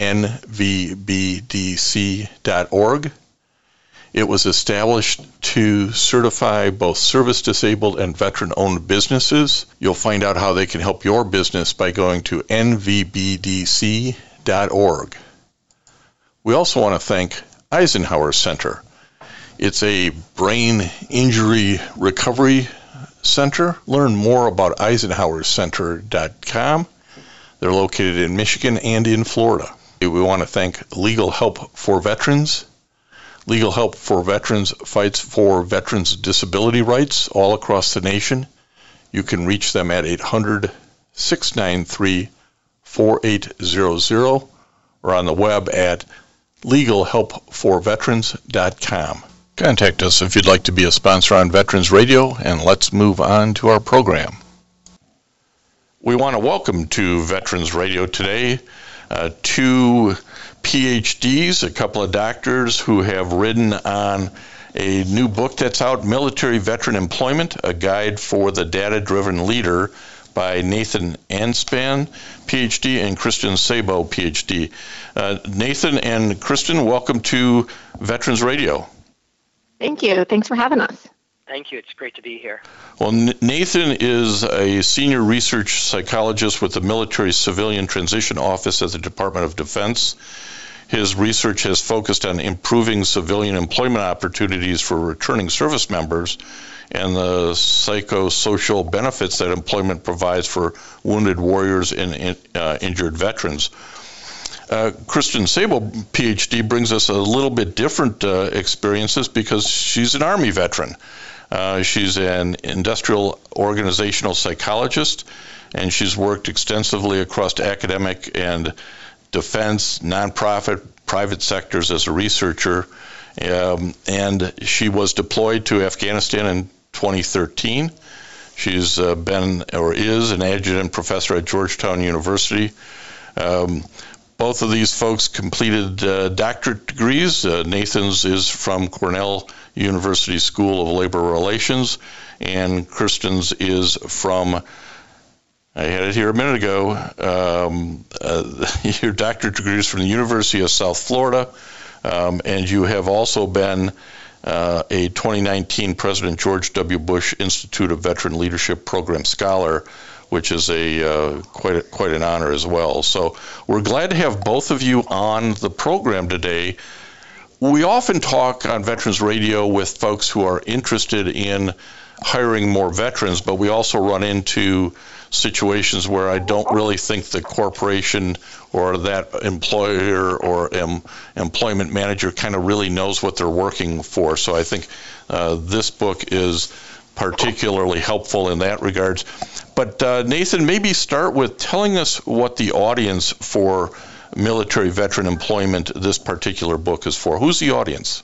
nvbdc.org. It was established to certify both service disabled and veteran owned businesses. You'll find out how they can help your business by going to nvbdc.org. We also want to thank Eisenhower Center. It's a brain injury recovery center. Learn more about eisenhowercenter.com. They're located in Michigan and in Florida. We want to thank Legal Help for Veterans. Legal Help for Veterans fights for veterans' disability rights all across the nation. You can reach them at 800 693 4800 or on the web at legalhelpforveterans.com. Contact us if you'd like to be a sponsor on Veterans Radio, and let's move on to our program. We want to welcome to Veterans Radio today uh, two PhDs, a couple of doctors who have written on a new book that's out, Military Veteran Employment, a guide for the data driven leader by Nathan Ainspan, PhD, and Kristin Saboe, PhD. Uh, Nathan and Kristen, welcome to Veterans Radio. Thank you. Thanks for having us. Thank you. It's great to be here. Well, Nathan is a senior research psychologist with the Military Civilian Transition Office at the Department of Defense. His research has focused on improving civilian employment opportunities for returning service members and the psychosocial benefits that employment provides for wounded warriors and uh, injured veterans. Uh, Kristin Saboe, PhD, brings us a little bit different uh, experiences because she's an Army veteran. Uh, she's an industrial organizational psychologist, and she's worked extensively across academic and defense, nonprofit, private sectors as a researcher. Um, and she was deployed to Afghanistan in 2013. She's uh, been or is an adjunct professor at Georgetown University. Um, both of these folks completed uh, doctorate degrees. Uh, Nathan's is from Cornell University School of Labor Relations, and Kristin's is from, I had it here a minute ago, um, uh, your doctorate degree is from the University of South Florida, um, and you have also been uh, a 2019 President George W. Bush Institute of Veteran Leadership Program Scholar which is a uh, quite a, quite an honor as well. So we're glad to have both of you on the program today we often talk on Veterans Radio with folks who are interested in hiring more veterans, but we also run into situations where I don't really think the corporation or that employer or em, employment manager kind of really knows what they're working for. So I think uh, this book is particularly helpful in that regards. But uh, Nathan, maybe start with telling us what the audience for military veteran employment this particular book is for. Who's the audience?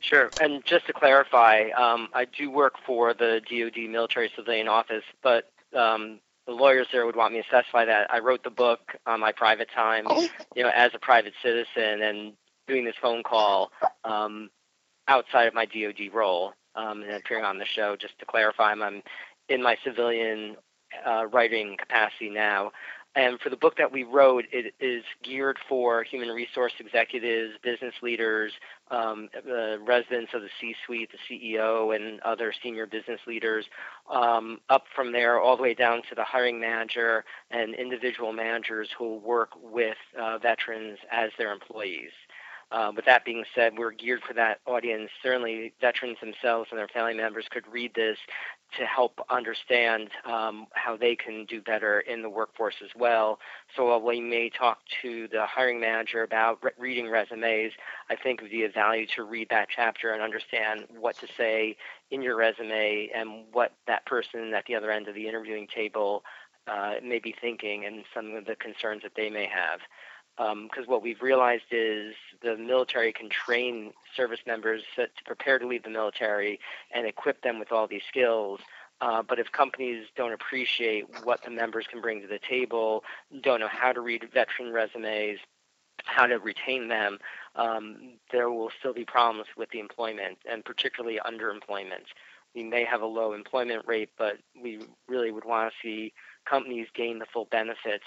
Sure. And just to clarify, um, I do work for the DoD Military Civilian Office, but um, the lawyers there would want me to specify that I wrote the book on my private time, you know, as a private citizen, and doing this phone call um, outside of my DoD role um, and appearing on the show. Just to clarify, I'm in my civilian uh, writing capacity now. And for the book that we wrote, it is geared for human resource executives, business leaders, um, the residents of the C-suite, the CEO, and other senior business leaders, um, up from there all the way down to the hiring manager and individual managers who work with uh, veterans as their employees. Uh, with that being said, we're geared for that audience. Certainly, veterans themselves and their family members could read this to help understand um, how they can do better in the workforce as well. So while we may talk to the hiring manager about re- reading resumes, I think it would be of value to read that chapter and understand what to say in your resume and what that person at the other end of the interviewing table uh, may be thinking and some of the concerns that they may have because um, what we've realized is the military can train service members to prepare to leave the military and equip them with all these skills. Uh, but if companies don't appreciate what the members can bring to the table, don't know how to read veteran resumes, how to retain them, um, there will still be problems with the employment and particularly underemployment. We may have a low employment rate, but we really would want to see companies gain the full benefits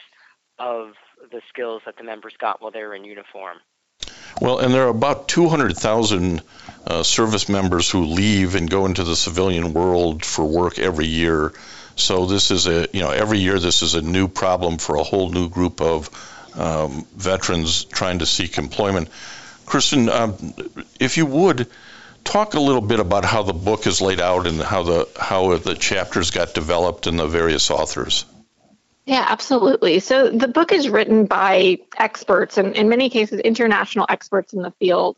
of the skills that the members got while they were in uniform. Well, and there are about 200,000 uh, service members who leave and go into the civilian world for work every year. So this is a, you know, every year this is a new problem for a whole new group of um, veterans trying to seek employment. Kristin, um, if you would, talk a little bit about how the book is laid out and how the how the chapters got developed and the various authors. Yeah, absolutely. So the book is written by experts, and in many cases, international experts in the field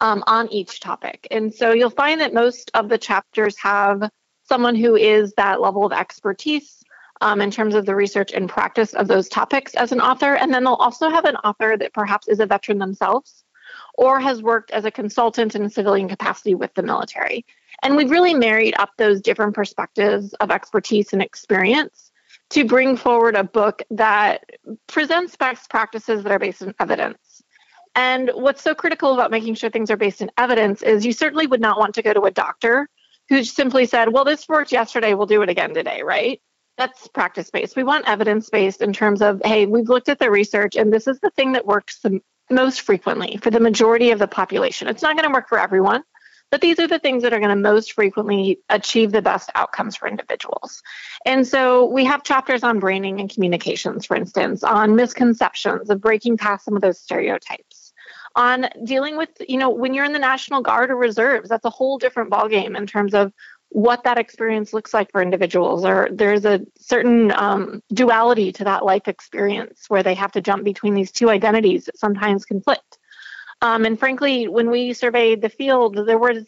um, on each topic. And so you'll find that most of the chapters have someone who is that level of expertise um, in terms of the research and practice of those topics as an author. And then they'll also have an author that perhaps is a veteran themselves or has worked as a consultant in a civilian capacity with the military. And we've really married up those different perspectives of expertise and experience to bring forward a book that presents best practices that are based in evidence. And what's so critical about making sure things are based in evidence is you certainly would not want to go to a doctor who simply said, well, this worked yesterday, we'll do it again today, right? That's practice based. We want evidence based in terms of, hey, we've looked at the research and this is the thing that works the most frequently for the majority of the population. It's not going to work for everyone, but these are the things that are going to most frequently achieve the best outcomes for individuals. And so we have chapters on branding and communications, for instance, on misconceptions of breaking past some of those stereotypes on dealing with, you know, when you're in the National Guard or reserves, that's a whole different ballgame in terms of what that experience looks like for individuals, or there's a certain um, duality to that life experience where they have to jump between these two identities that sometimes conflict. Um, and frankly, when we surveyed the field, there was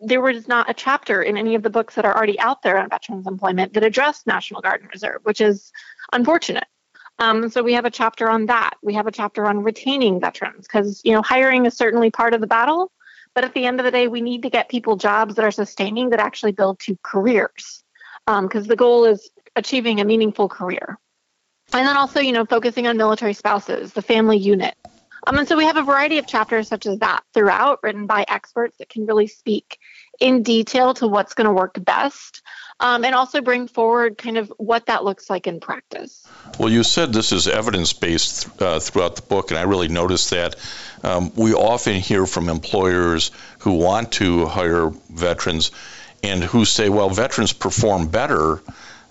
there was not a chapter in any of the books that are already out there on veterans employment that addressed National Guard and Reserve, which is unfortunate. Um, so we have a chapter on that. We have a chapter on retaining veterans because you know hiring is certainly part of the battle, but at the end of the day, we need to get people jobs that are sustaining that actually build to careers because um, the goal is achieving a meaningful career. And then also, you know, focusing on military spouses, the family unit, um, and so we have a variety of chapters such as that throughout, written by experts that can really speak in detail to what's going to work best. Um, and also bring forward kind of what that looks like in practice. Well, you said this is evidence based uh, throughout the book, and I really noticed that. Um, we often hear from employers who want to hire veterans and who say, well, veterans perform better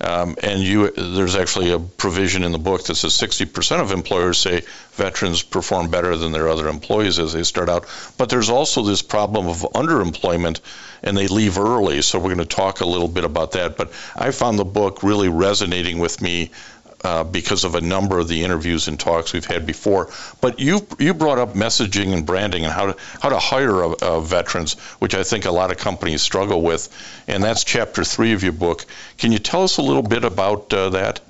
um, and you, there's actually a provision in the book that says 60% of employers say veterans perform better than their other employees as they start out. But there's also this problem of underemployment, and they leave early. So we're going to talk a little bit about that. But I found the book really resonating with me uh, because of a number of the interviews and talks we've had before. But you you brought up messaging and branding and how to how to hire a, a veterans, which I think a lot of companies struggle with, and that's chapter three of your book. Can you tell us a little bit about uh, that?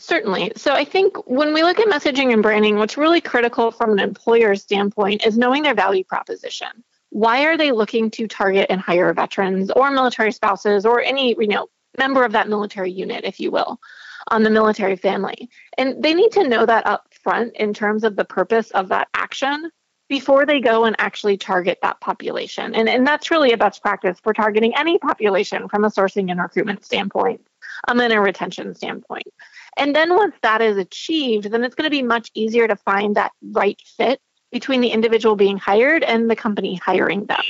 Certainly. So I think when we look at messaging and branding, what's really critical from an employer standpoint is knowing their value proposition. Why are they looking to target and hire veterans or military spouses or any you know member of that military unit, if you will, on the military family. And they need to know that up front in terms of the purpose of that action before they go and actually target that population. And, and that's really a best practice for targeting any population from a sourcing and recruitment standpoint. um, in a retention standpoint. And then once that is achieved, then it's going to be much easier to find that right fit between the individual being hired and the company hiring them.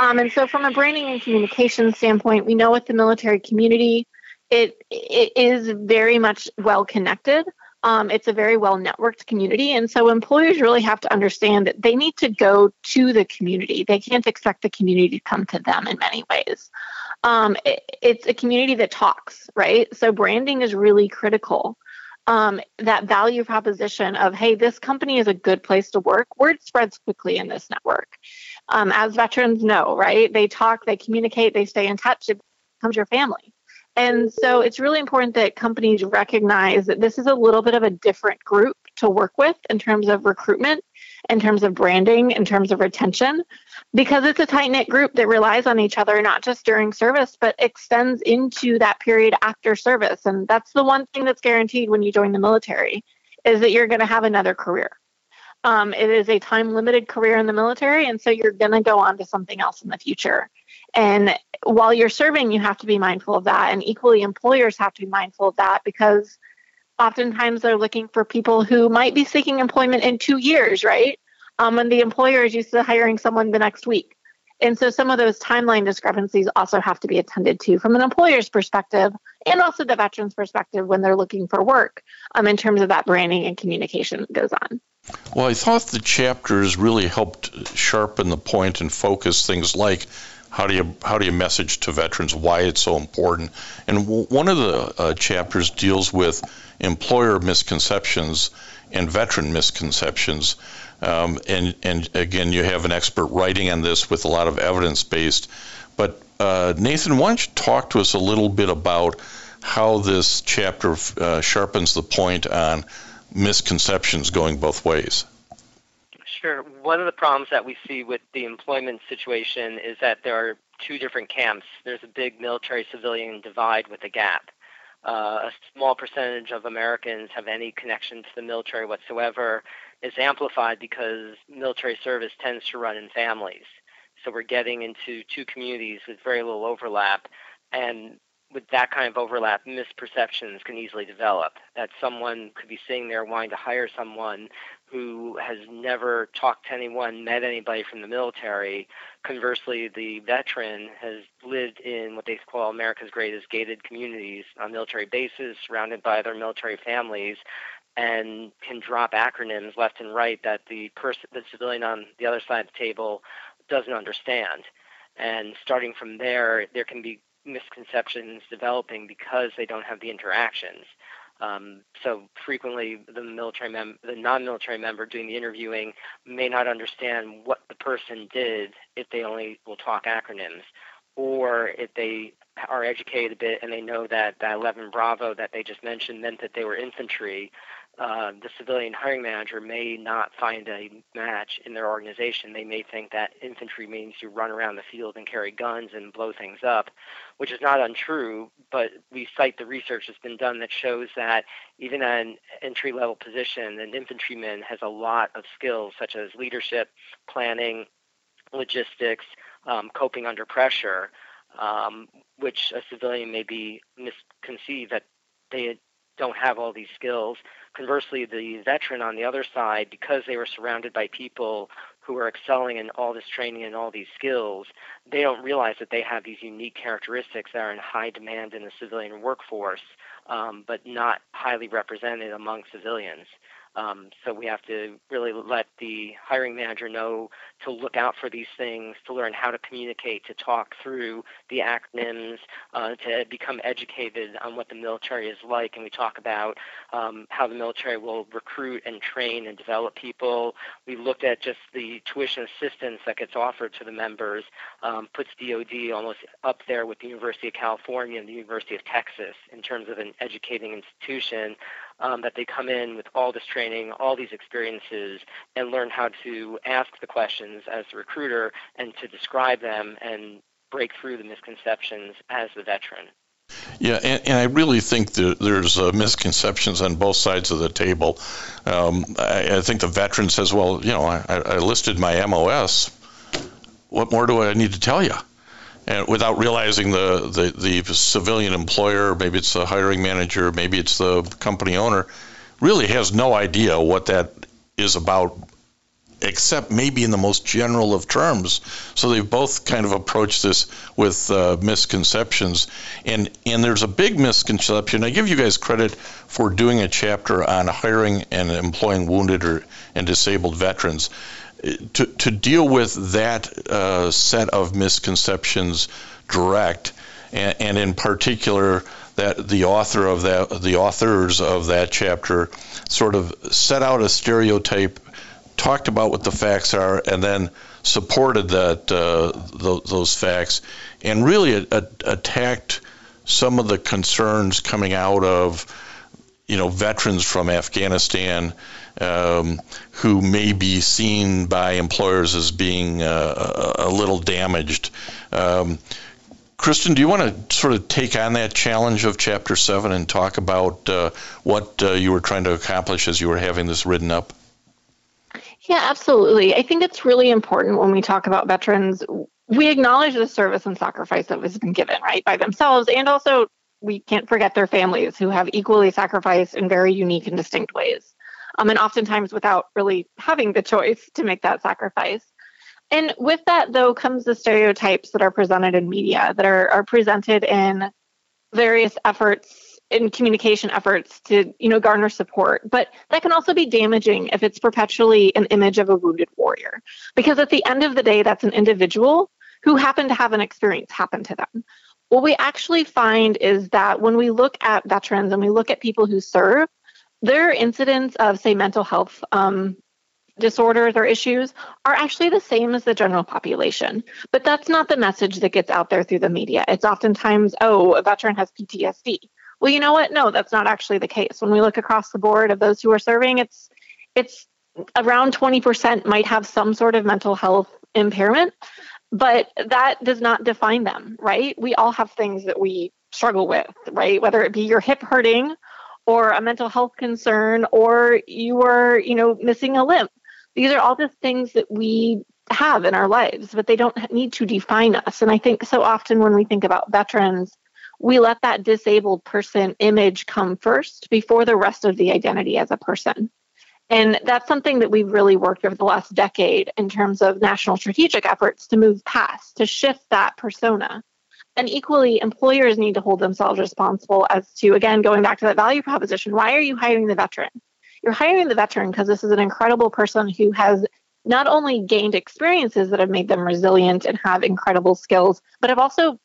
Um, and so, from a branding and communication standpoint, we know with the military community, it, it is very much well connected. Um, it's a very well networked community. And so employers really have to understand that they need to go to the community. They can't expect the community to come to them in many ways. Um, it, it's a community that talks, right? So branding is really critical. Um, that value proposition of, hey, this company is a good place to work, word spreads quickly in this network. Um, as veterans know, right? They talk, they communicate, they stay in touch, it becomes your family. And so it's really important that companies recognize that this is a little bit of a different group to work with in terms of recruitment, in terms of branding, in terms of retention, because it's a tight knit group that relies on each other, not just during service, but extends into that period after service. And that's the one thing that's guaranteed when you join the military is that you're going to have another career. Um, it is a time limited career in the military, and so you're going to go on to something else in the future. And while you're serving, you have to be mindful of that. And equally, employers have to be mindful of that because oftentimes they're looking for people who might be seeking employment in two years, right? Um, and the employer is used to hiring someone the next week. And so some of those timeline discrepancies also have to be attended to from an employer's perspective and also the veteran's perspective when they're looking for work um, in terms of that branding and communication that goes on. Well, I thought the chapters really helped sharpen the point and focus things like how do you how do you message to veterans why it's so important? And w- one of the uh, chapters deals with employer misconceptions and veteran misconceptions. Um, and and again, you have an expert writing on this with a lot of evidence based. But uh, Nathan, why don't you talk to us a little bit about how this chapter uh, sharpens the point on misconceptions going both ways? Sure. One of the problems that we see with the employment situation is that there are two different camps. There's a big military civilian divide with a gap. Uh, a small percentage of Americans have any connection to the military whatsoever. It's amplified because military service tends to run in families. So we're getting into two communities with very little overlap. And with that kind of overlap, misperceptions can easily develop. That someone could be sitting there wanting to hire someone who has never talked to anyone, met anybody from the military. Conversely, the veteran has lived in what they call America's greatest gated communities on military bases, surrounded by their military families, and can drop acronyms left and right that the person, the civilian on the other side of the table, doesn't understand. And starting from there, there can be misconceptions developing because they don't have the interactions. Um, so frequently, the military mem- the non-military member doing the interviewing may not understand what the person did if they only will talk acronyms, or if they are educated a bit and they know that that 11 Bravo that they just mentioned meant that they were infantry, uh, the civilian hiring manager may not find a match in their organization. They may think that infantry means you run around the field and carry guns and blow things up, which is not untrue, but we cite the research that's been done that shows that even an entry level position, an infantryman has a lot of skills such as leadership, planning, logistics, um, coping under pressure, um, which a civilian may be misconceived that they don't have all these skills. Conversely, the veteran on the other side, because they were surrounded by people who are excelling in all this training and all these skills, they don't realize that they have these unique characteristics that are in high demand in the civilian workforce, um, but not highly represented among civilians. Um, so we have to really let the hiring manager know to look out for these things, to learn how to communicate, to talk through the acronyms, uh, to become educated on what the military is like. And we talk about um, how the military will recruit and train and develop people. We looked at just the tuition assistance that gets offered to the members, um, puts DoD almost up there with the University of California and the University of Texas in terms of an educating institution um, that they come in with all this training, all these experiences, and learn how to ask the questions as the recruiter and to describe them and break through the misconceptions as the veteran. Yeah, and, and, I really think there's uh, misconceptions on both sides of the table. Um, I, I, think the veteran says, "Well, you know, I, I listed my MOS. What more do I need to tell you?" And without realizing the, the, the civilian employer, maybe it's the hiring manager, maybe it's the company owner, really has no idea what that is about except maybe in the most general of terms. So they've both kind of approached this with uh, misconceptions, and and there's a big misconception. I give you guys credit for doing a chapter on hiring and employing wounded or and disabled veterans to, to deal with that uh, set of misconceptions direct, and, and, in particular that the author of that, the authors of that chapter, sort of set out a stereotype, talked about what the facts are, and then supported that uh, th- those facts, and really a- a- attacked some of the concerns coming out of you know veterans from Afghanistan um, who may be seen by employers as being uh, a little damaged. Um, Kristin, do you want to sort of take on that challenge of Chapter 7 and talk about uh, what uh, you were trying to accomplish as you were having this written up? Yeah, absolutely. I think it's really important when we talk about veterans, we acknowledge the service and sacrifice that has been given, right, by themselves and also we can't forget their families who have equally sacrificed in very unique and distinct ways um, and oftentimes without really having the choice to make that sacrifice. And with that, though, comes the stereotypes that are presented in media, that are, are presented in various efforts, in communication efforts to, you know, garner support. But that can also be damaging if it's perpetually an image of a wounded warrior, because at the end of the day, that's an individual who happened to have an experience happen to them. What we actually find is that when we look at veterans and we look at people who serve, their incidence of, say, mental health um, disorders or issues are actually the same as the general population. But that's not the message that gets out there through the media. It's oftentimes, oh, a veteran has PTSD. Well, you know what? No, that's not actually the case. When we look across the board of those who are serving, it's it's around 20% might have some sort of mental health impairment, but that does not define them, right? We all have things that we struggle with, right? Whether it be your hip hurting or a mental health concern or you are, you know, missing a limb. These are all the things that we have in our lives, but they don't need to define us. And I think so often when we think about veterans, we let that disabled person image come first before the rest of the identity as a person. And that's something that we've really worked over the last decade in terms of national strategic efforts to move past, to shift that persona and equally, employers need to hold themselves responsible as to, again, going back to that value proposition. Why are you hiring the veteran? You're hiring the veteran because this is an incredible person who has not only gained experiences that have made them resilient and have incredible skills, but have also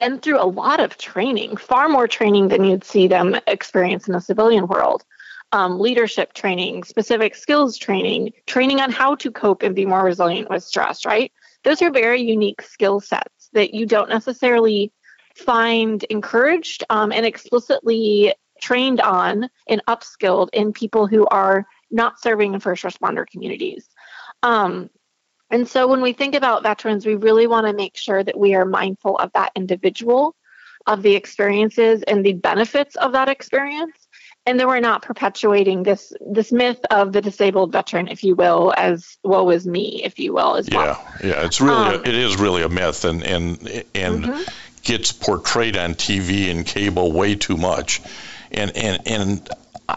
been through a lot of training, far more training than you'd see them experience in the civilian world. Um, leadership training, specific skills training, training on how to cope and be more resilient with stress, right? Those are very unique skill sets that you don't necessarily find encouraged um, and explicitly trained on and upskilled in people who are not serving in first responder communities. Um, and so when we think about veterans, we really want to make sure that we are mindful of that individual, of the experiences and the benefits of that experience, and then we're not perpetuating this this myth of the disabled veteran, if you will, as woe is me, if you will, as yeah, well. Yeah, it's really um, a, it is really a myth, and and and mm-hmm. gets portrayed on TV and cable way too much, and and and.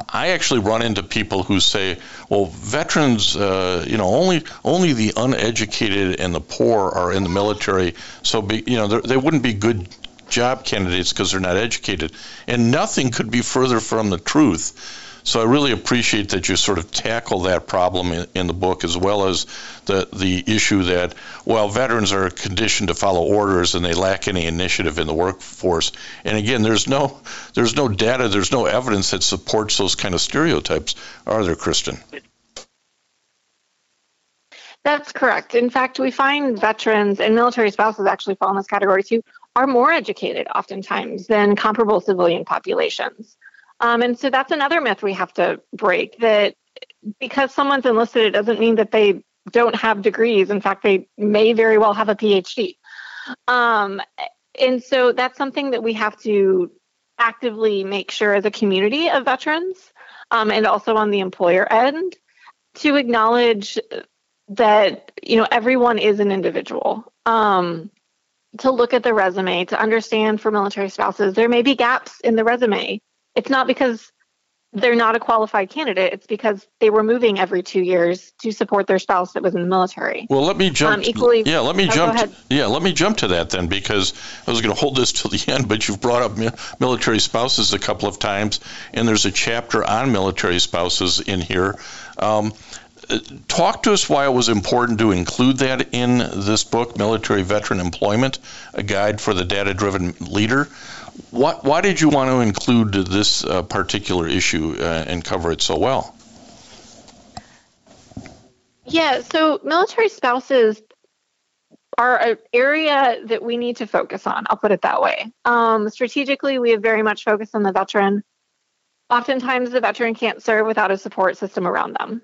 I actually run into people who say, "Well, veterans, uh, you know, only only the uneducated and the poor are in the military, so be, you know they wouldn't be good job candidates because they're not educated. And nothing could be further from the truth. So I really appreciate that you sort of tackle that problem in, in, the book, as well as the the issue that while veterans are conditioned to follow orders and they lack any initiative in the workforce. And again, there's no there's no data, there's no evidence that supports those kind of stereotypes, are there, Kristin? That's correct. In fact, we find veterans and military spouses actually fall in this category too are more educated oftentimes than comparable civilian populations. Um, and so that's another myth we have to break that because someone's enlisted, it doesn't mean that they don't have degrees. In fact, they may very well have a PhD. Um, and so that's something that we have to actively make sure as a community of veterans um, and also on the employer end to acknowledge that you know everyone is an individual um, to look at the resume to understand for military spouses there may be gaps in the resume. It's not because they're not a qualified candidate. It's because they were moving every two years to support their spouse that was in the military. Well, let me jump. Um, equally, yeah, let me oh, jump. To, yeah, let me jump to that then because I was going to hold this till the end, but you've brought up military spouses a couple of times, and there's a chapter on military spouses in here. Um, talk to us why it was important to include that in this book, Military Veteran Employment, a guide for the data-driven leader. Why, why did you want to include this uh, particular issue uh, and cover it so well? Yeah, so military spouses are an area that we need to focus on. I'll put it that way. Um, strategically, we have very much focused on the veteran. Oftentimes, the veteran can't serve without a support system around them.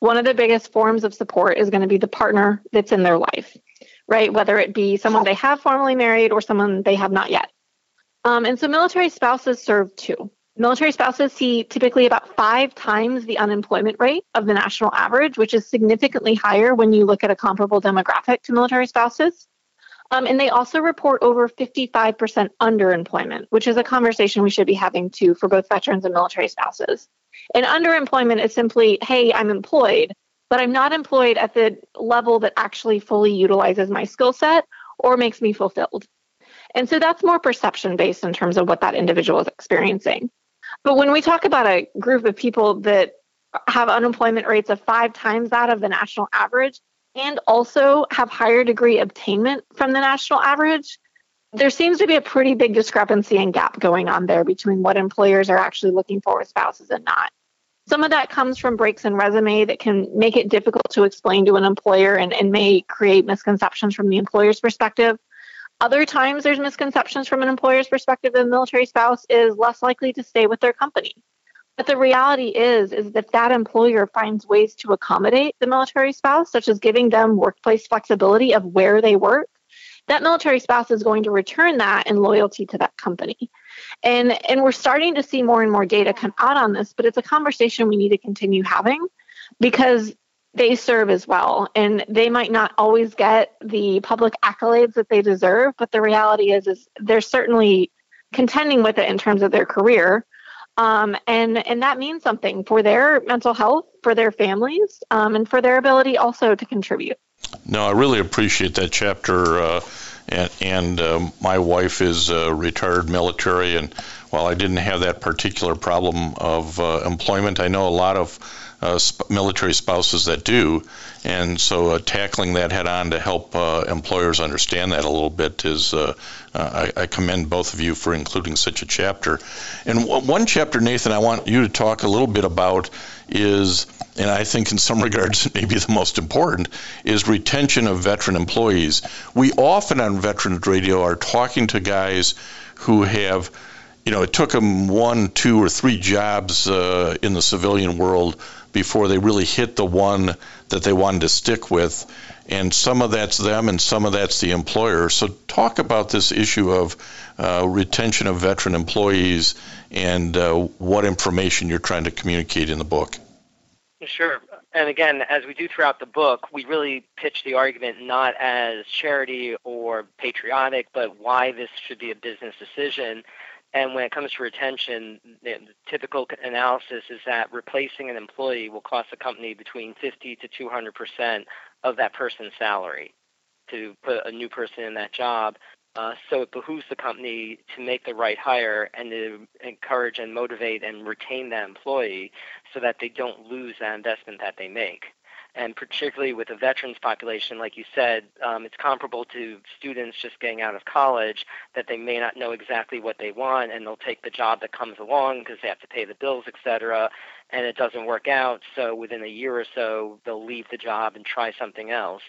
One of the biggest forms of support is going to be the partner that's in their life, right? Whether it be someone they have formally married or someone they have not yet. Um, and so military spouses serve too. Military spouses see typically about five times the unemployment rate of the national average, which is significantly higher when you look at a comparable demographic to military spouses. Um, and they also report over 55% underemployment, which is a conversation we should be having too for both veterans and military spouses. And underemployment is simply, hey, I'm employed, but I'm not employed at the level that actually fully utilizes my skill set or makes me fulfilled. And so that's more perception based in terms of what that individual is experiencing. But when we talk about a group of people that have unemployment rates of five times that of the national average and also have higher degree obtainment from the national average, there seems to be a pretty big discrepancy and gap going on there between what employers are actually looking for with spouses and not. Some of that comes from breaks in resume that can make it difficult to explain to an employer and, and may create misconceptions from the employer's perspective. Other times, there's misconceptions from an employer's perspective that a military spouse is less likely to stay with their company. But the reality is, is that that employer finds ways to accommodate the military spouse, such as giving them workplace flexibility of where they work. That military spouse is going to return that in loyalty to that company. And, and we're starting to see more and more data come out on this, but it's a conversation we need to continue having because they serve as well. And they might not always get the public accolades that they deserve, but the reality is, is they're certainly contending with it in terms of their career. Um, and and that means something for their mental health, for their families, um, and for their ability also to contribute. No, I really appreciate that chapter. Uh, and, and um, my wife is uh, retired military, and while I didn't have that particular problem of uh, employment, I know a lot of uh, sp- military spouses that do, and so uh, tackling that head on to help uh, employers understand that a little bit is I, I, commend both of you for including such a chapter. And w- one chapter, Nathan, I want you to talk a little bit about is, and I think in some regards maybe the most important, is retention of veteran employees. We often on Veterans Radio are talking to guys who have you know, it took them one, two, or three jobs uh, in the civilian world before they really hit the one that they wanted to stick with. And some of that's them and some of that's the employer. So, talk about this issue of uh, retention of veteran employees and uh, what information you're trying to communicate in the book. Sure. And again, as we do throughout the book, we really pitch the argument not as charity or patriotic, but why this should be a business decision and when it comes to retention, the, typical analysis is that replacing an employee will cost the company between 50 to 200 percent of that person's salary to put a new person in that job. Uh, so it behooves the company to make the right hire and to encourage and motivate and retain that employee so that they don't lose that investment that they make and particularly with the veterans population, like you said, um, it's comparable to students just getting out of college that they may not know exactly what they want, and they'll take the job that comes along because they have to pay the bills, et cetera, and it doesn't work out. So within a year or so, they'll leave the job and try something else.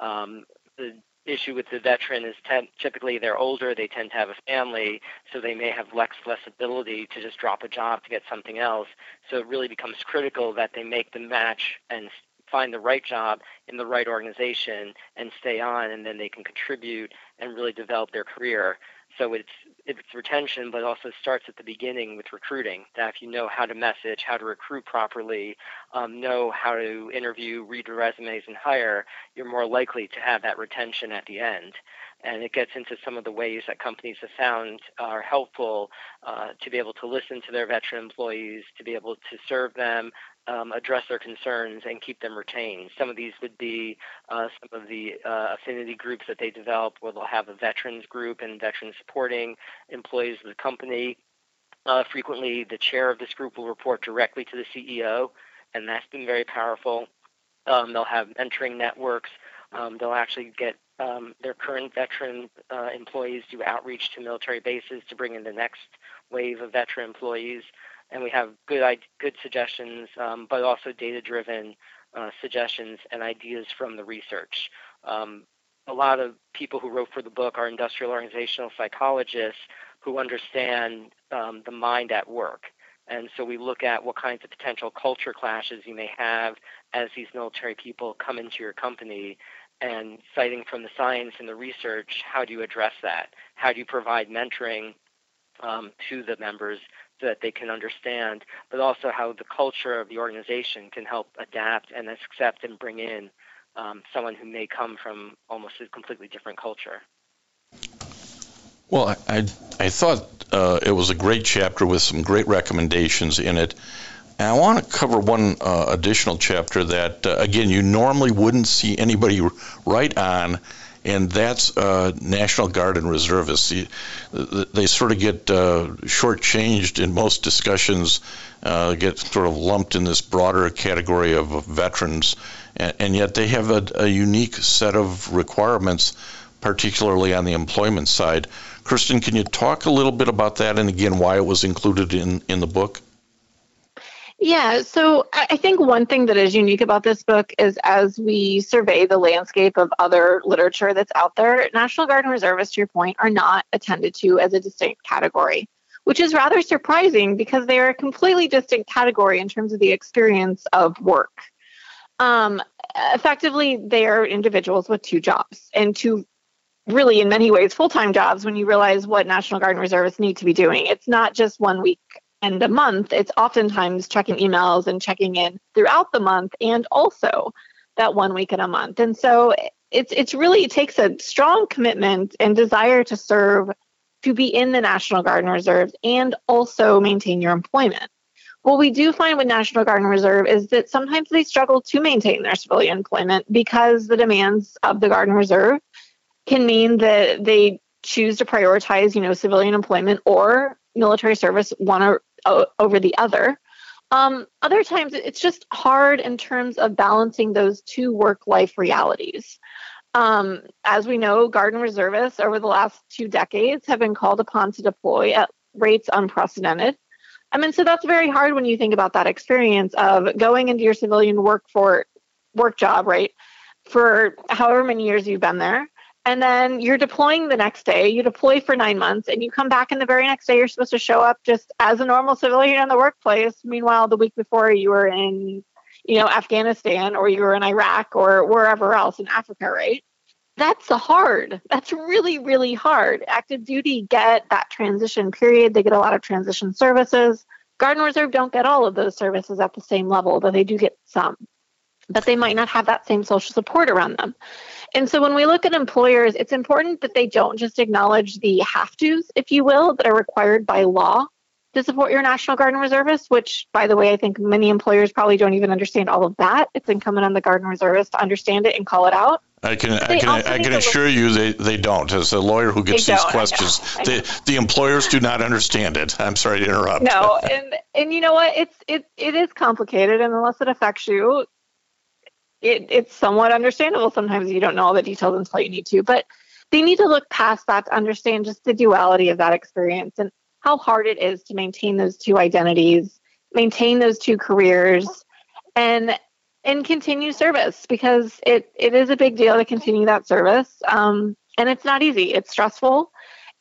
Um, the issue with the veteran is t- typically they're older, they tend to have a family, so they may have less less ability to just drop a job to get something else. So it really becomes critical that they make the match and find the right job in the right organization and stay on, and then they can contribute and really develop their career. So it's it's retention, but also starts at the beginning with recruiting. That if you know how to message, how to recruit properly, um, know how to interview, read resumes, and hire, you're more likely to have that retention at the end. and it gets into some of the ways that companies have found are helpful uh, to be able to listen to their veteran employees, to be able to serve them, um, address their concerns, and keep them retained. Some of these would be uh, some of the uh, affinity groups that they develop, where they'll have a veterans group and veterans supporting employees of the company. Uh, frequently, the chair of this group will report directly to the CEO, and that's been very powerful. Um, they'll have mentoring networks. Um, they'll actually get um, their current veteran uh, employees do outreach to military bases to bring in the next wave of veteran employees. And we have good good suggestions, um, but also data-driven uh, suggestions and ideas from the research. Um, a lot of people who wrote for the book are industrial organizational psychologists who understand um, the mind at work. And so we look at what kinds of potential culture clashes you may have as these military people come into your company and citing from the science and the research, how do you address that? How do you provide mentoring um, to the members that they can understand, but also how the culture of the organization can help adapt and accept and bring in um, someone who may come from almost a completely different culture. Well, I, I, I thought uh, it was a great chapter with some great recommendations in it. And I want to cover one uh, additional chapter that, uh, again, you normally wouldn't see anybody write on, and that's uh, National Guard and reservists. they sort of get uh, shortchanged in most discussions, uh, get sort of lumped in this broader category of veterans, and, and yet they have a, a unique set of requirements, particularly on the employment side. Kristin, can you talk a little bit about that and again why it was included in, in the book? Yeah, so I think one thing that is unique about this book is as we survey the landscape of other literature that's out there, National Guard and Reservists, to your point, are not attended to as a distinct category, which is rather surprising because they are a completely distinct category in terms of the experience of work. Um, effectively, they are individuals with two jobs and two really in many ways full-time jobs when you realize what national guard and reservists need to be doing it's not just one week and a month, it's oftentimes checking emails and checking in throughout the month and also that one week in a month. And so it's it's really it takes a strong commitment and desire to serve to be in the National Guard and Reserves and also maintain your employment. What we do find with National Guard and Reserve is that sometimes they struggle to maintain their civilian employment because the demands of the Guard and Reserve can mean that they choose to prioritize, you know, civilian employment or military service one or over the other. Um, other times it's just hard in terms of balancing those two work life realities. Um, as we know, Guard and Reservists over the last two decades have been called upon to deploy at rates unprecedented. I mean, so that's very hard when you think about that experience of going into your civilian work for work job, right? For however many years you've been there, and then you're deploying the next day. You deploy for nine months, and you come back, and the very next day you're supposed to show up just as a normal civilian in the workplace. Meanwhile, the week before you were in, you know, Afghanistan or you were in Iraq or wherever else in Africa, right? That's hard. That's really, really hard. Active duty get that transition period. They get a lot of transition services. Guard and Reserve don't get all of those services at the same level, but they do get some. But they might not have that same social support around them. And so when we look at employers, it's important that they don't just acknowledge the have tos, if you will, that are required by law to support your National Guard and Reservists, which, by the way, I think many employers probably don't even understand all of that. It's incumbent on the Guard and Reservists to understand it and call it out. I can I can I can assure look, you they, they don't. As a lawyer who gets these questions, I know, I know. The, the employers do not understand it. I'm sorry to interrupt. No, and and you know what? It's it it is complicated, and unless it affects you, it, it's somewhat understandable. Sometimes you don't know all the details until you need to, but they need to look past that to understand just the duality of that experience and how hard it is to maintain those two identities, maintain those two careers, and and continue service because it it is a big deal to continue that service. Um, and it's not easy. It's stressful.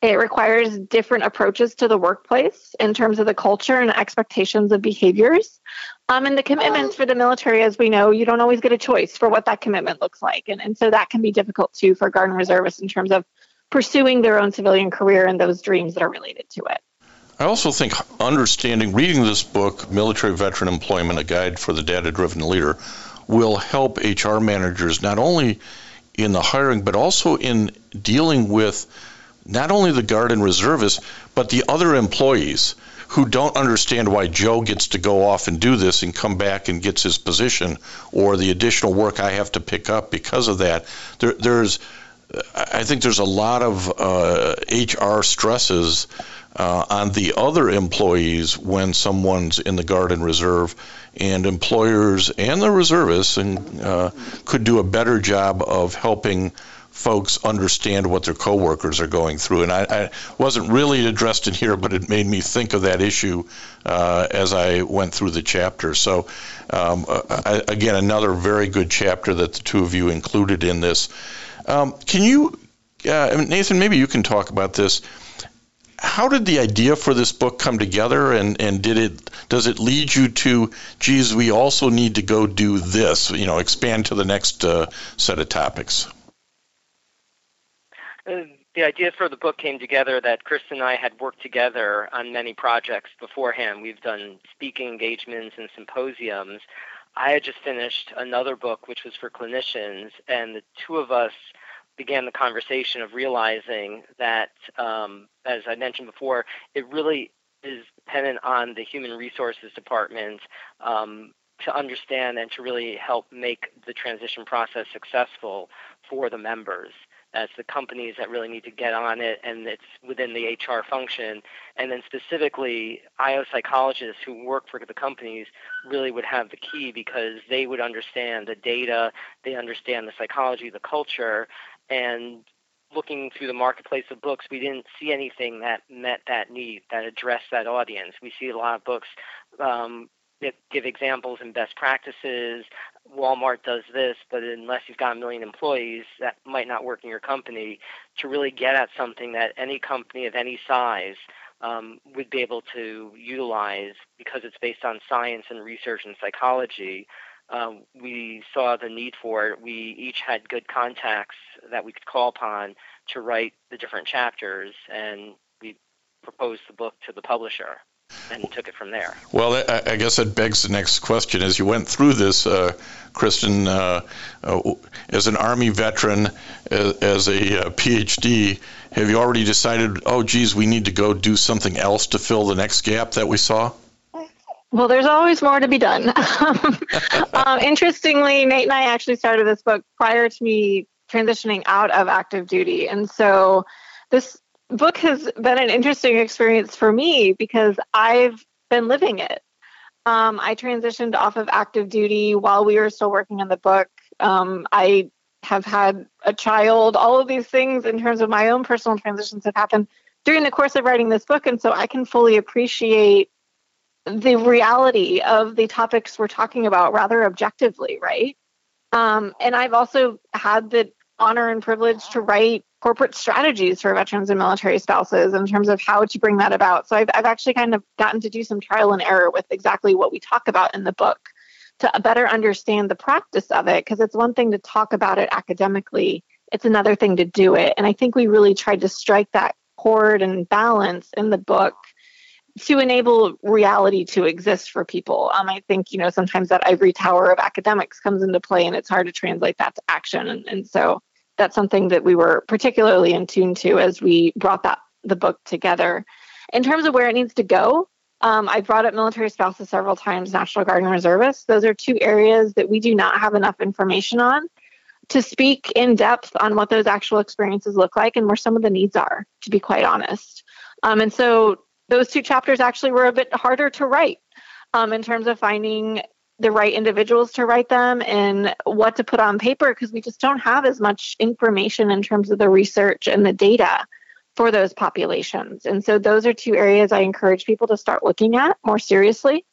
It requires different approaches to the workplace in terms of the culture and expectations of behaviors. Um, and the commitments for the military, as we know, you don't always get a choice for what that commitment looks like. And, and so that can be difficult too for Guard and Reservists in terms of pursuing their own civilian career and those dreams that are related to it. I also think understanding, reading this book, Military Veteran Employment, a guide for the data driven leader, will help HR managers not only in the hiring, but also in dealing with not only the guard and reservists, but the other employees who don't understand why Joe gets to go off and do this and come back and gets his position, or the additional work I have to pick up because of that. There, there's, I think there's a lot of uh, HR stresses uh, on the other employees when someone's in the Guard and Reserve, and employers and the reservists and uh, could do a better job of helping folks understand what their coworkers are going through. And I, I, wasn't really addressed in here, but it made me think of that issue uh, as I went through the chapter. So, um, I, again, another very good chapter that the two of you included in this. Um, can you, uh, Nathan, maybe you can talk about this. How did the idea for this book come together, and, and did it does it lead you to, geez, we also need to go do this, you know, expand to the next uh, set of topics? Uh, the idea for the book came together that Chris and I had worked together on many projects beforehand. We've done speaking engagements and symposiums. I had just finished another book, which was for clinicians, and the two of us began the conversation of realizing that, um, as I mentioned before, it really is dependent on the human resources department um, to understand and to really help make the transition process successful for the members. That's the companies that really need to get on it, and it's within the HR function. And then specifically, IO psychologists who work for the companies really would have the key because they would understand the data, they understand the psychology, the culture, and looking through the marketplace of books, we didn't see anything that met that need, that addressed that audience. We see a lot of books um, give examples and best practices, Walmart does this, but unless you've got a million employees, that might not work in your company. To really get at something that any company of any size um, would be able to utilize because it's based on science and research and psychology, um, we saw the need for it. We each had good contacts that we could call upon to write the different chapters, and we proposed the book to the publisher and took it from there. Well, I, I, guess that begs the next question. As you went through this, uh, Kristin, uh, uh, as an Army veteran, as, as a uh, PhD, have you already decided, oh, geez, we need to go do something else to fill the next gap that we saw? Well, there's always more to be done. um, interestingly, Nate and I actually started this book prior to me transitioning out of active duty. And so this book has been an interesting experience for me because I've been living it. Um, I transitioned off of active duty while we were still working on the book. Um, I have had a child. All of these things, in terms of my own personal transitions, have happened during the course of writing this book. And so I can fully appreciate the reality of the topics we're talking about rather objectively, right? Um, and I've also had the honor and privilege to write corporate strategies for veterans and military spouses in terms of how to bring that about. So I've, I've actually kind of gotten to do some trial and error with exactly what we talk about in the book to better understand the practice of it, because it's one thing to talk about it academically, it's another thing to do it. And I think we really tried to strike that chord and balance in the book to enable reality to exist for people. Um, I think, you know, sometimes that ivory tower of academics comes into play and it's hard to translate that to action. And, and so that's something that we were particularly in tune to as we brought that the book together. In terms of where it needs to go, um, I brought up military spouses several times, National Guard and Reservists. Those are two areas that we do not have enough information on to speak in depth on what those actual experiences look like and where some of the needs are, to be quite honest. Um, and so those two chapters actually were a bit harder to write um, in terms of finding the right individuals to write them and what to put on paper because we just don't have as much information in terms of the research and the data for those populations. And so those are two areas I encourage people to start looking at more seriously.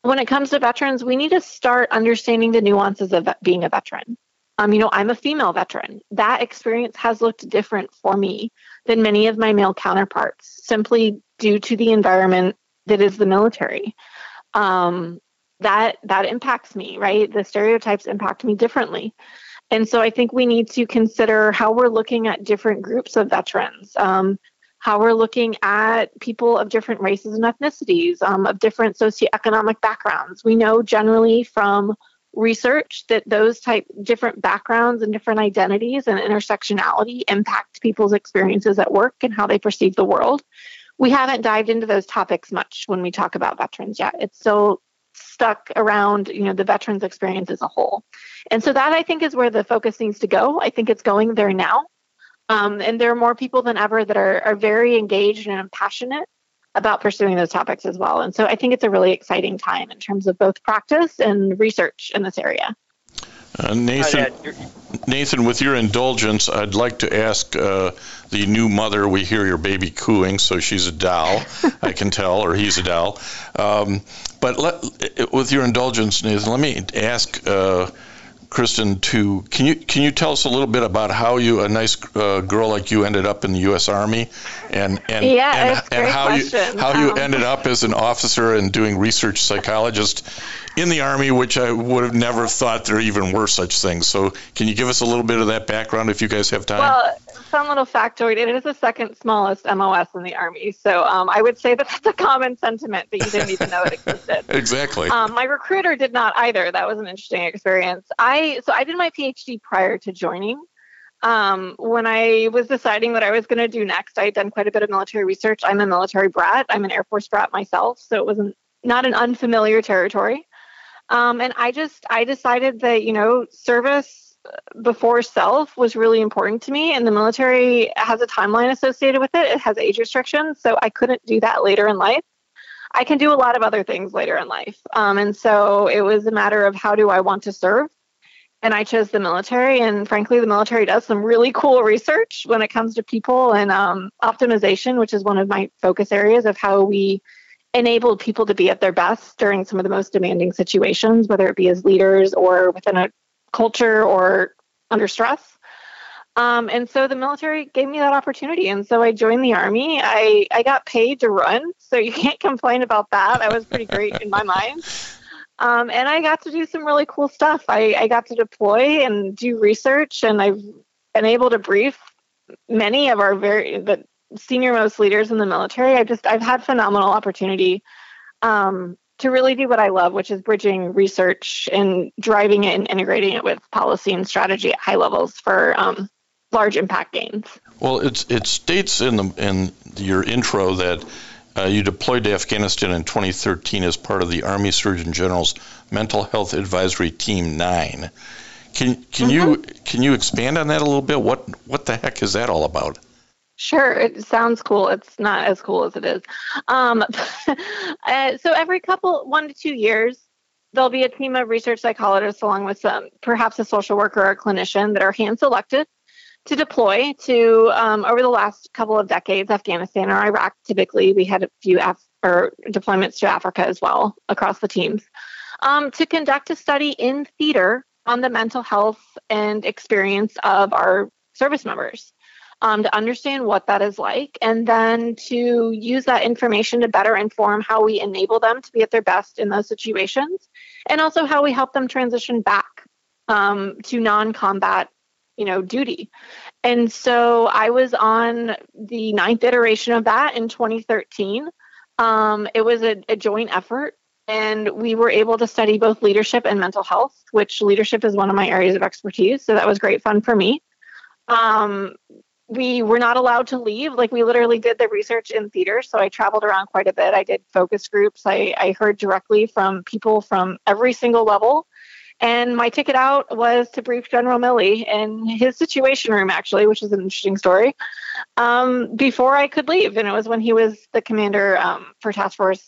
When it comes to veterans, we need to start understanding the nuances of being a veteran. Um, you know, I'm a female veteran. That experience has looked different for me than many of my male counterparts, simply due to the environment that is the military. Um, that that impacts me right the stereotypes impact me differently and so i think we need to consider how we're looking at different groups of veterans um, how we're looking at people of different races and ethnicities um, of different socioeconomic backgrounds we know generally from research that those type different backgrounds and different identities and intersectionality impact people's experiences at work and how they perceive the world. We haven't dived into those topics much when we talk about veterans yet. It's still stuck around, you know, the veterans experience as a whole. And so that I think is where the focus needs to go. I think it's going there now. Um, and there are more people than ever that are, are very engaged and passionate about pursuing those topics as well. And so I think it's a really exciting time in terms of both practice and research in this area. Uh, Nathan, Nathan, with your indulgence, I'd like to ask uh, the new mother. We hear your baby cooing, so she's a doll, I can tell, or he's a doll. Um, but let, with your indulgence, Nathan, let me ask uh, Kristin, to can you can you tell us a little bit about how you a nice uh, girl like you ended up in the U.S. Army, and and yeah, and, and how question. you how um, you ended up as an officer and doing research psychologist in the Army, which I would have never thought there even were such things. So, can you give us a little bit of that background if you guys have time? Well, fun little factoid: it is the second smallest MOS in the Army. So, um, I would say that that's a common sentiment that you didn't even know it existed. exactly. Um, my recruiter did not either. That was an interesting experience. I so I did my PhD prior to joining. Um, when I was deciding what I was going to do next, I had done quite a bit of military research. I'm a military brat. I'm an Air Force brat myself, so it was not not an unfamiliar territory. Um, and I just I decided that you know service before self was really important to me, and the military has a timeline associated with it. It has age restrictions, so I couldn't do that later in life. I can do a lot of other things later in life, um, and so it was a matter of how do I want to serve. And I chose the military, and frankly, the military does some really cool research when it comes to people and um, optimization, which is one of my focus areas of how we enabled people to be at their best during some of the most demanding situations, whether it be as leaders or within a culture or under stress. Um, and so the military gave me that opportunity. And so I joined the Army. I, I got paid to run, so you can't complain about that. That was pretty great in my mind. Um, and I got to do some really cool stuff. I, I got to deploy and do research, and I've been able to brief many of our very the senior most leaders in the military. I just I've had phenomenal opportunity um, to really do what I love, which is bridging research and driving it and integrating it with policy and strategy at high levels for um, large impact gains. Well, it's, it states in the in your intro that uh, you deployed to Afghanistan in 2013 as part of the Army Surgeon General's Mental Health Advisory Team Nine. Can can mm-hmm. you can you expand on that a little bit? What what the heck is that all about? Sure, it sounds cool. It's not as cool as it is. Um, uh, so every couple, one to two years, there'll be a team of research psychologists along with some, perhaps a social worker or a clinician that are hand selected to deploy to um, over the last couple of decades, Afghanistan or Iraq. Typically, we had a few Af- or deployments to Africa as well across the teams um, to conduct a study in theater on the mental health and experience of our service members um, to understand what that is like, and then to use that information to better inform how we enable them to be at their best in those situations, and also how we help them transition back um, to non-combat, you know, duty. And so I was on the ninth iteration of that in 2013. Um, it was a, a joint effort and we were able to study both leadership and mental health, which leadership is one of my areas of expertise. So that was great fun for me. Um, we were not allowed to leave. Like we literally did the research in theater. So I traveled around quite a bit. I did focus groups. I, I heard directly from people from every single level. And my ticket out was to brief General Milley in his situation room, actually, which is an interesting story, um, before I could leave. And it was when he was the commander um, for task force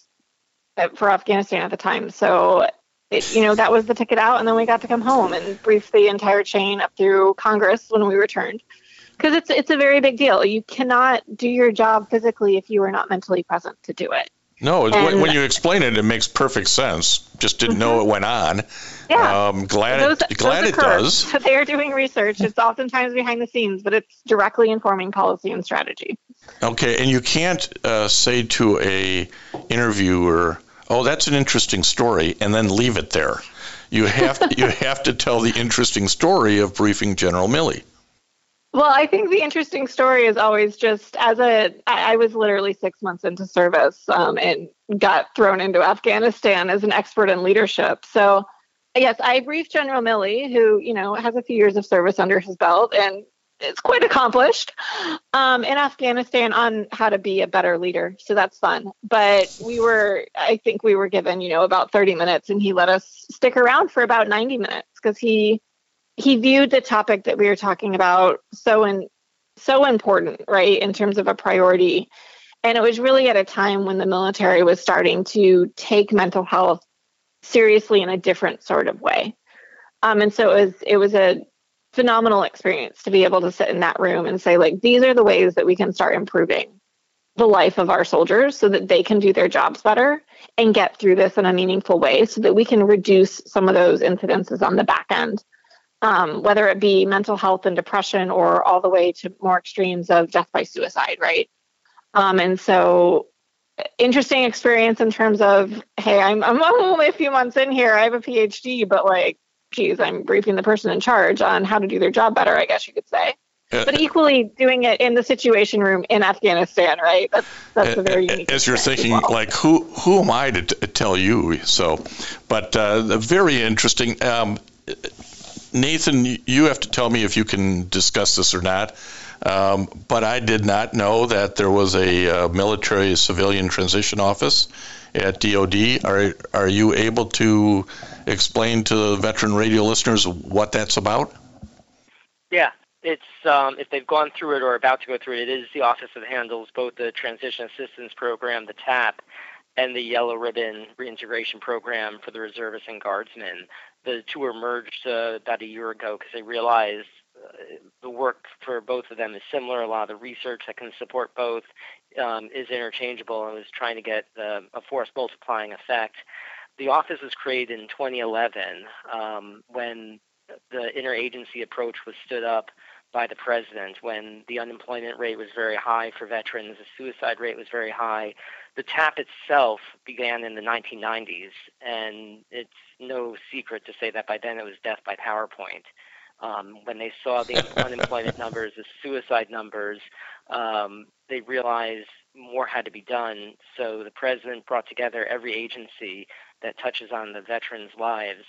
for Afghanistan at the time. So, it, you know, that was the ticket out. And then we got to come home and brief the entire chain up through Congress when we returned because it's it's a very big deal. You cannot do your job physically if you are not mentally present to do it. No, and, when you explain it, it makes perfect sense. Just didn't mm-hmm. know it went on. Yeah, um, glad those, it, glad it does. They are doing research. It's oftentimes behind the scenes, but it's directly informing policy and strategy. Okay, and you can't uh, say to a interviewer, "Oh, that's an interesting story," and then leave it there. You have to, you have to tell the interesting story of briefing General Milley. Well, I think the interesting story is always just as a. I, I was literally six months into service um, and got thrown into Afghanistan as an expert in leadership. So yes, I briefed General Milley, who you know has a few years of service under his belt and is quite accomplished um, in Afghanistan on how to be a better leader. So that's fun. But we were, I think we were given, you know, about 30 minutes, and he let us stick around for about 90 minutes because he he viewed the topic that we were talking about so in so important, right, in terms of a priority. And it was really at a time when the military was starting to take mental health seriously in a different sort of way. Um, and so it was it was a phenomenal experience to be able to sit in that room and say like these are the ways that we can start improving the life of our soldiers so that they can do their jobs better and get through this in a meaningful way so that we can reduce some of those incidences on the back end um, whether it be mental health and depression or all the way to more extremes of death by suicide right? Um, and so interesting experience in terms of hey I'm, I'm only a few months in here i have a phd but like geez i'm briefing the person in charge on how to do their job better i guess you could say. Uh, but equally doing it in the situation room in afghanistan right? That's that's a very unique as you're thinking well. like who who am i to t- tell you? So but uh, very interesting. Um, nathan you have to tell me if you can discuss this or not um, but I did not know that there was a uh, military civilian transition office at DoD. Are are you able to explain to the veteran radio listeners what that's about? Yeah, it's um, if they've gone through it or about to go through it, it is the office that handles both the Transition Assistance Program, the TAP, and the Yellow Ribbon Reintegration Program for the reservists and guardsmen. The two were merged uh, about a year ago because they realized the work for both of them is similar. A lot of the research that can support both um, is interchangeable and was trying to get the, a force multiplying effect. The office was created in 2011 um, when the interagency approach was stood up by the president when the unemployment rate was very high for veterans, the suicide rate was very high. The TAP itself began in the 1990s, and it's no secret to say that by then it was death by PowerPoint um, when they saw the unemployment numbers, the suicide numbers, um, they realized more had to be done. So the president brought together every agency that touches on the veterans' lives.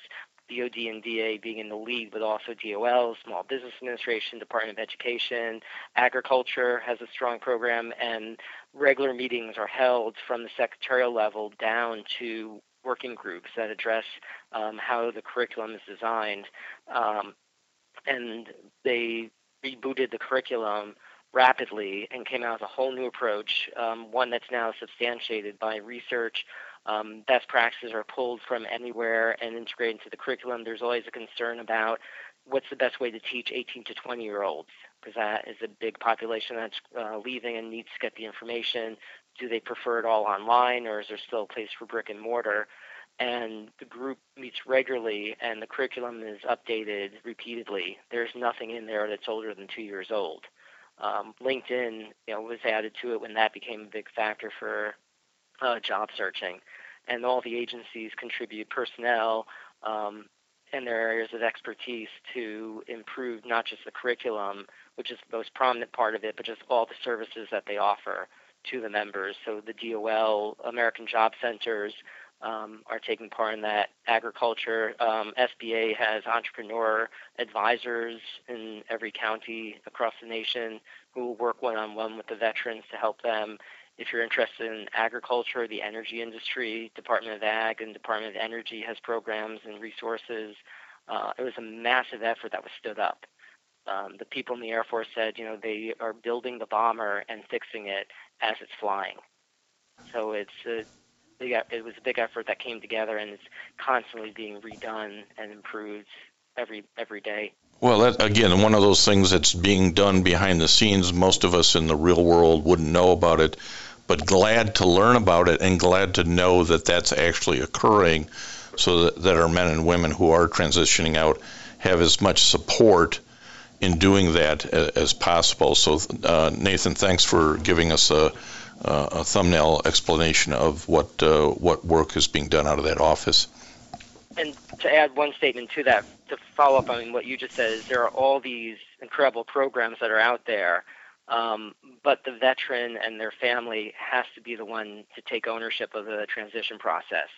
DOD and DA being in the lead, but also DOL, Small Business Administration, Department of Education, Agriculture has a strong program, and regular meetings are held from the secretarial level down to working groups that address um, how the curriculum is designed. Um, and they rebooted the curriculum rapidly and came out with a whole new approach, um, one that's now substantiated by research. Um, best practices are pulled from anywhere and integrated into the curriculum. There's always a concern about what's the best way to teach 18 to 20 year olds because that is a big population that's uh, leaving and needs to get the information. Do they prefer it all online or is there still a place for brick and mortar? and the group meets regularly and the curriculum is updated repeatedly. There's nothing in there that's older than two years old. Um, LinkedIn, you know, was added to it when that became a big factor for uh, job searching, and all the agencies contribute personnel um, and their areas of expertise to improve not just the curriculum, which is the most prominent part of it, but just all the services that they offer to the members. So the DOL, American Job Centers, um, are taking part in that. Agriculture, um, SBA has entrepreneur advisors in every county across the nation who work one on one with the veterans to help them. If you're interested in agriculture, the energy industry, Department of Ag and Department of Energy has programs and resources. Uh, it was a massive effort that was stood up. Um, the people in the Air Force said, you know, they are building the bomber and fixing it as it's flying. So it's a big, it was a big effort that came together and it's constantly being redone and improved every every day. Well, that, again, one of those things that's being done behind the scenes. Most of us in the real world wouldn't know about it, but glad to learn about it and glad to know that that's actually occurring, so that, that our men and women who are transitioning out have as much support in doing that as, possible. So, uh, Nathan, thanks for giving us a a thumbnail explanation of what uh, what work is being done out of that office. And to add one statement to that, to follow up on what you just said, is there are all these incredible programs that are out there, um, but the veteran and their family has to be the one to take ownership of the transition process.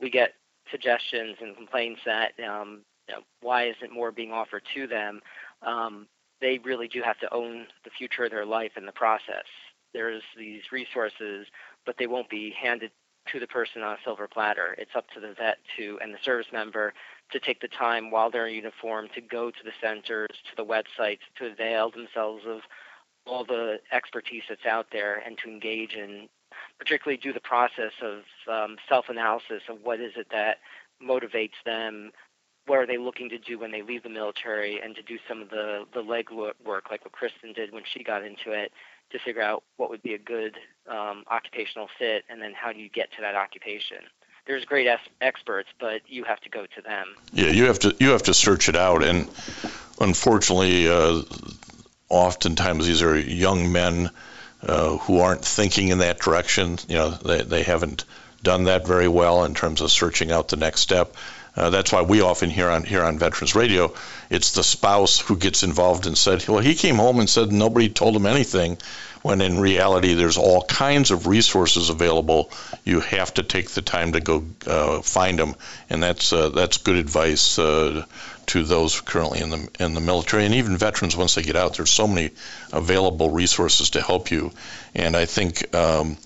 We get suggestions and complaints that um, you know, why isn't more being offered to them, um, they really do have to own the future of their life in the process. There's these resources, but they won't be handed to the person on a silver platter. It's up to the vet to and the service member to take the time while they're in uniform to go to the centers, to the websites, to avail themselves of all the expertise that's out there and to engage in particularly do the process of um, self-analysis of what is it that motivates them what are they looking to do when they leave the military and to do some of the the leg work like what Kristin did when she got into it to figure out what would be a good um, occupational fit and then how do you get to that occupation there's great es- experts but you have to go to them yeah you have to you have to search it out and unfortunately uh, oftentimes these are young men uh, who aren't thinking in that direction. You know, they, they haven't done that very well in terms of searching out the next step. Uh, that's why we often hear on here on Veterans Radio, it's the spouse who gets involved and said, "Well, he came home and said nobody told him anything," when in reality there's all kinds of resources available. You have to take the time to go uh, find them, and that's uh, that's good advice uh, to those currently in the in the military and even veterans once they get out. There's so many available resources to help you, and I think. Um,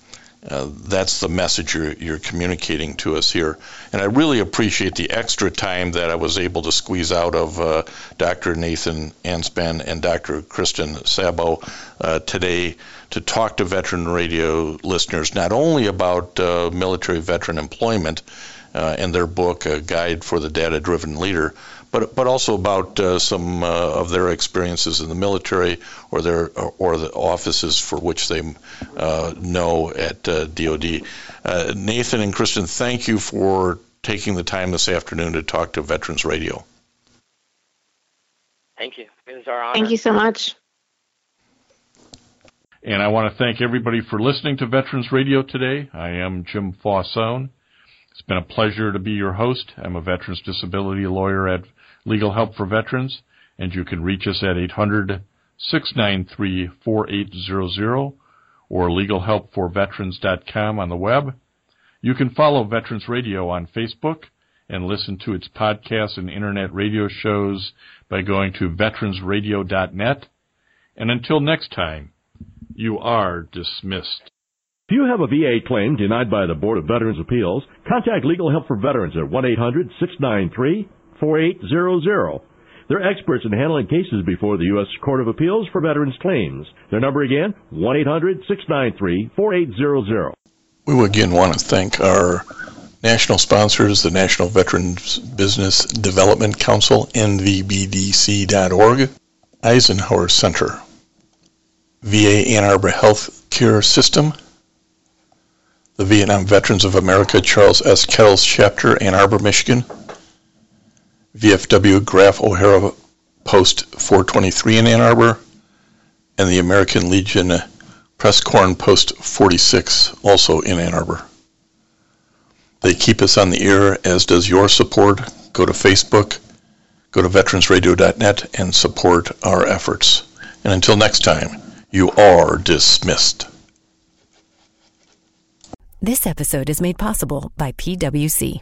uh, that's the message you're, you're communicating to us here. And I really appreciate the extra time that I was able to squeeze out of uh, Dr. Nathan Ainspan and Dr. Kristin Saboe uh, today to talk to veteran radio listeners not only about uh, military veteran employment uh, and their book, A Guide for the Data Driven Leader, but but also about uh, some uh, of their experiences in the military or their or the offices for which they uh, know at DoD. Uh, uh, Nathan and Kristin, thank you for taking the time this afternoon to talk to Veterans Radio. Thank you. It was our honor. Thank you so much. And I want to thank everybody for listening to Veterans Radio today. I am Jim Fausone. It's been a pleasure to be your host. I'm a veterans disability lawyer at Legal Help for Veterans, and you can reach us at 800 693 4800 or legalhelpforveterans.com on the web. You can follow Veterans Radio on Facebook and listen to its podcasts and internet radio shows by going to veteransradio.net. And until next time, you are dismissed. If you have a VA claim denied by the Board of Veterans Appeals, contact Legal Help for Veterans at 1 800 693 4800. They're experts in handling cases before the U.S. Court of Appeals for Veterans Claims. Their number again, 1-800-693-4800. We again want to thank our national sponsors, the National Veterans Business Development Council, nvbdc.org, Eisenhower Center, VA Ann Arbor Health Care System, the Vietnam Veterans of America Charles S. Kettles Chapter, Ann Arbor, Michigan, VFW Graf O'Hara Post 423 in Ann Arbor, and the American Legion Press Corn Post 46, also in Ann Arbor. They keep us on the air, as does your support. Go to Facebook, go to veteransradio.net, and support our efforts. And until next time, you are dismissed. This episode is made possible by PWC.